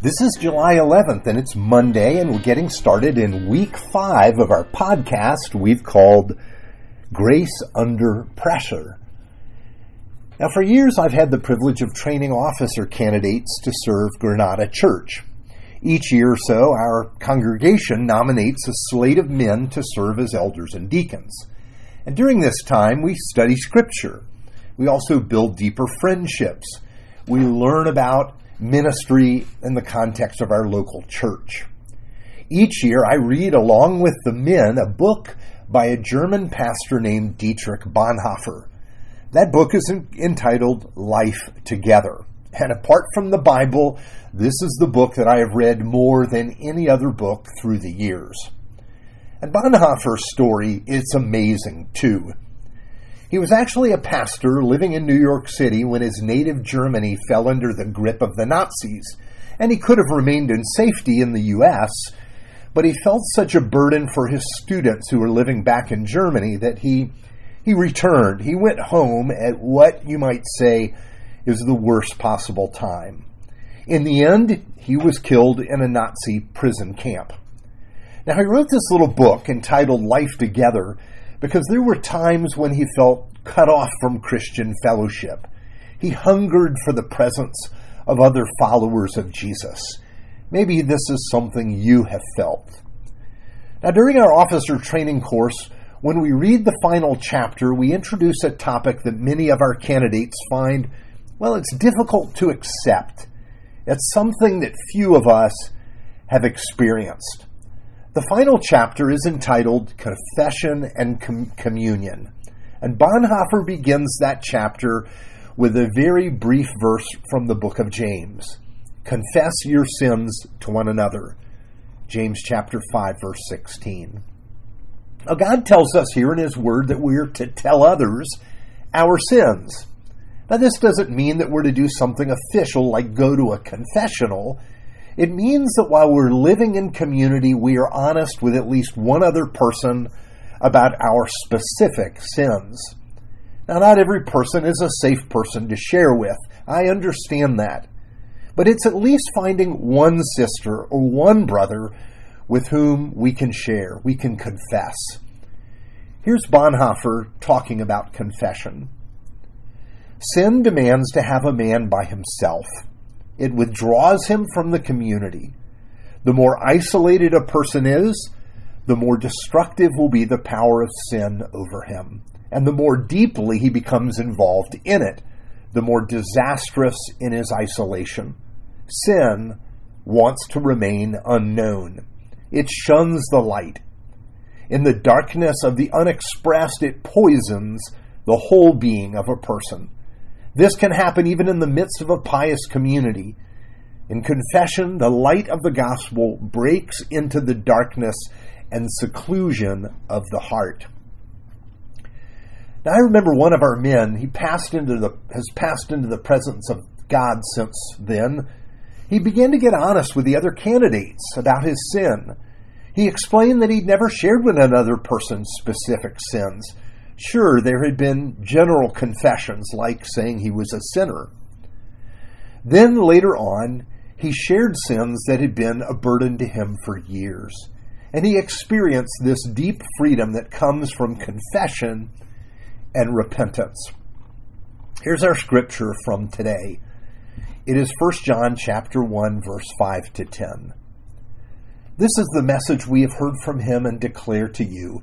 This is July 11th, and it's Monday, and we're getting started in week five of our podcast we've called Grace Under Pressure. Now, for years, I've had the privilege of training officer candidates to serve Granada Church. Each year or so, our congregation nominates a slate of men to serve as elders and deacons. And during this time, we study Scripture. We also build deeper friendships. We learn about ministry in the context of our local church. Each year, I read along with the men a book by a German pastor named Dietrich Bonhoeffer. That book is entitled Life Together. And apart from the Bible, this is the book that I have read more than any other book through the years. And Bonhoeffer's story is amazing too. He was actually a pastor living in New York City when his native Germany fell under the grip of the Nazis, and he could have remained in safety in the U.S., but he felt such a burden for his students who were living back in Germany that he he returned. He went home at what you might say is the worst possible time. In the end, he was killed in a Nazi prison camp. Now, he wrote this little book entitled Life Together because there were times when he felt cut off from Christian fellowship. He hungered for the presence of other followers of Jesus. Maybe this is something you have felt. Now, during our officer training course, when we read the final chapter, we introduce a topic that many of our candidates find, well, it's difficult to accept. It's something that few of us have experienced. The final chapter is entitled Confession and Com- Communion. And Bonhoeffer begins that chapter with a very brief verse from the book of James Confess your sins to one another. James chapter 5, verse 16. Now, God tells us here in His Word that we're to tell others our sins. Now, this doesn't mean that we're to do something official like go to a confessional. It means that while we're living in community, we are honest with at least one other person about our specific sins. Now, not every person is a safe person to share with. I understand that. But it's at least finding one sister or one brother with whom we can share, we can confess. Here's Bonhoeffer talking about confession. Sin demands to have a man by himself. It withdraws him from the community. The more isolated a person is, the more destructive will be the power of sin over him. And the more deeply he becomes involved in it, the more disastrous in his isolation. Sin wants to remain unknown. It shuns the light. In the darkness of the unexpressed, it poisons the whole being of a person. This can happen even in the midst of a pious community. In confession, the light of the gospel breaks into the darkness and seclusion of the heart. Now I remember one of our men, he passed into the has passed into the presence of God since then. He began to get honest with the other candidates about his sin. He explained that he'd never shared with another person specific sins. Sure, there had been general confessions, like saying he was a sinner. Then later on, he shared sins that had been a burden to him for years. And he experienced this deep freedom that comes from confession and repentance. Here's our scripture from today. It is 1 John chapter 1 verse 5 to 10. This is the message we have heard from him and declare to you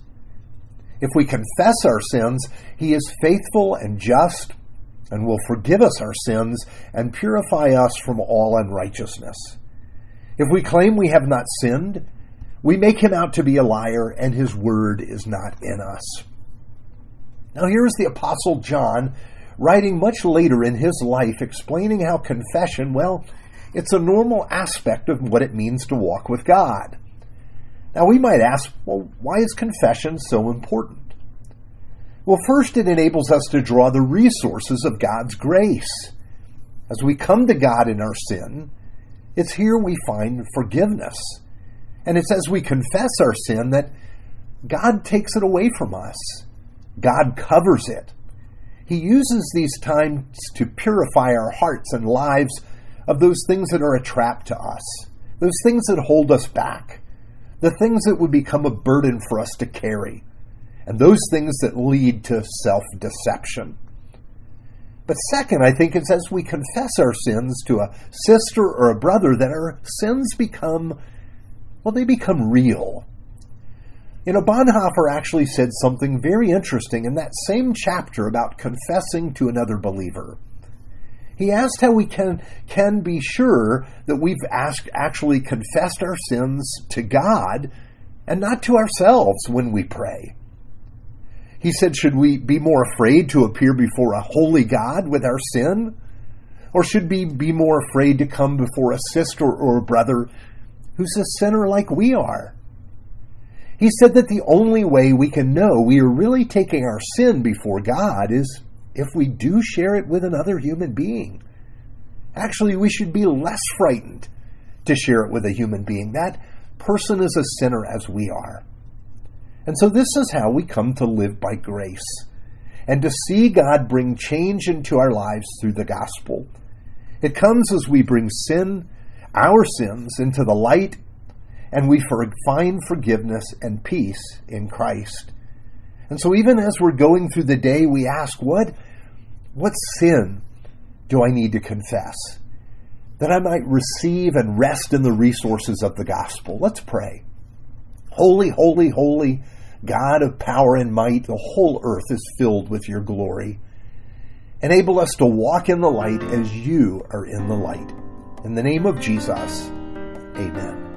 If we confess our sins, he is faithful and just and will forgive us our sins and purify us from all unrighteousness. If we claim we have not sinned, we make him out to be a liar and his word is not in us. Now, here is the Apostle John writing much later in his life explaining how confession, well, It's a normal aspect of what it means to walk with God. Now, we might ask, well, why is confession so important? Well, first, it enables us to draw the resources of God's grace. As we come to God in our sin, it's here we find forgiveness. And it's as we confess our sin that God takes it away from us. God covers it. He uses these times to purify our hearts and lives of those things that are a trap to us, those things that hold us back, the things that would become a burden for us to carry and those things that lead to self deception. But second, I think it's as we confess our sins to a sister or a brother that our sins become, well, they become real. You know, Bonhoeffer actually said something very interesting in that same chapter about confessing to another believer. He asked how we can, can be sure that we've asked, actually confessed our sins to God and not to ourselves when we pray. He said, Should we be more afraid to appear before a holy God with our sin? Or should we be more afraid to come before a sister or a brother who's a sinner like we are? He said that the only way we can know we are really taking our sin before God is if we do share it with another human being. Actually, we should be less frightened to share it with a human being. That person is a sinner as we are. And so this is how we come to live by grace and to see God bring change into our lives through the gospel. It comes as we bring sin, our sins, into the light and we find forgiveness and peace in Christ. And so even as we're going through the day, we ask, what, what sin do I need to confess? That I might receive and rest in the resources of the gospel. Let's pray. Holy, holy, holy, God of power and might, the whole earth is filled with your glory. Enable us to walk in the light as you are in the light. In the name of Jesus, amen.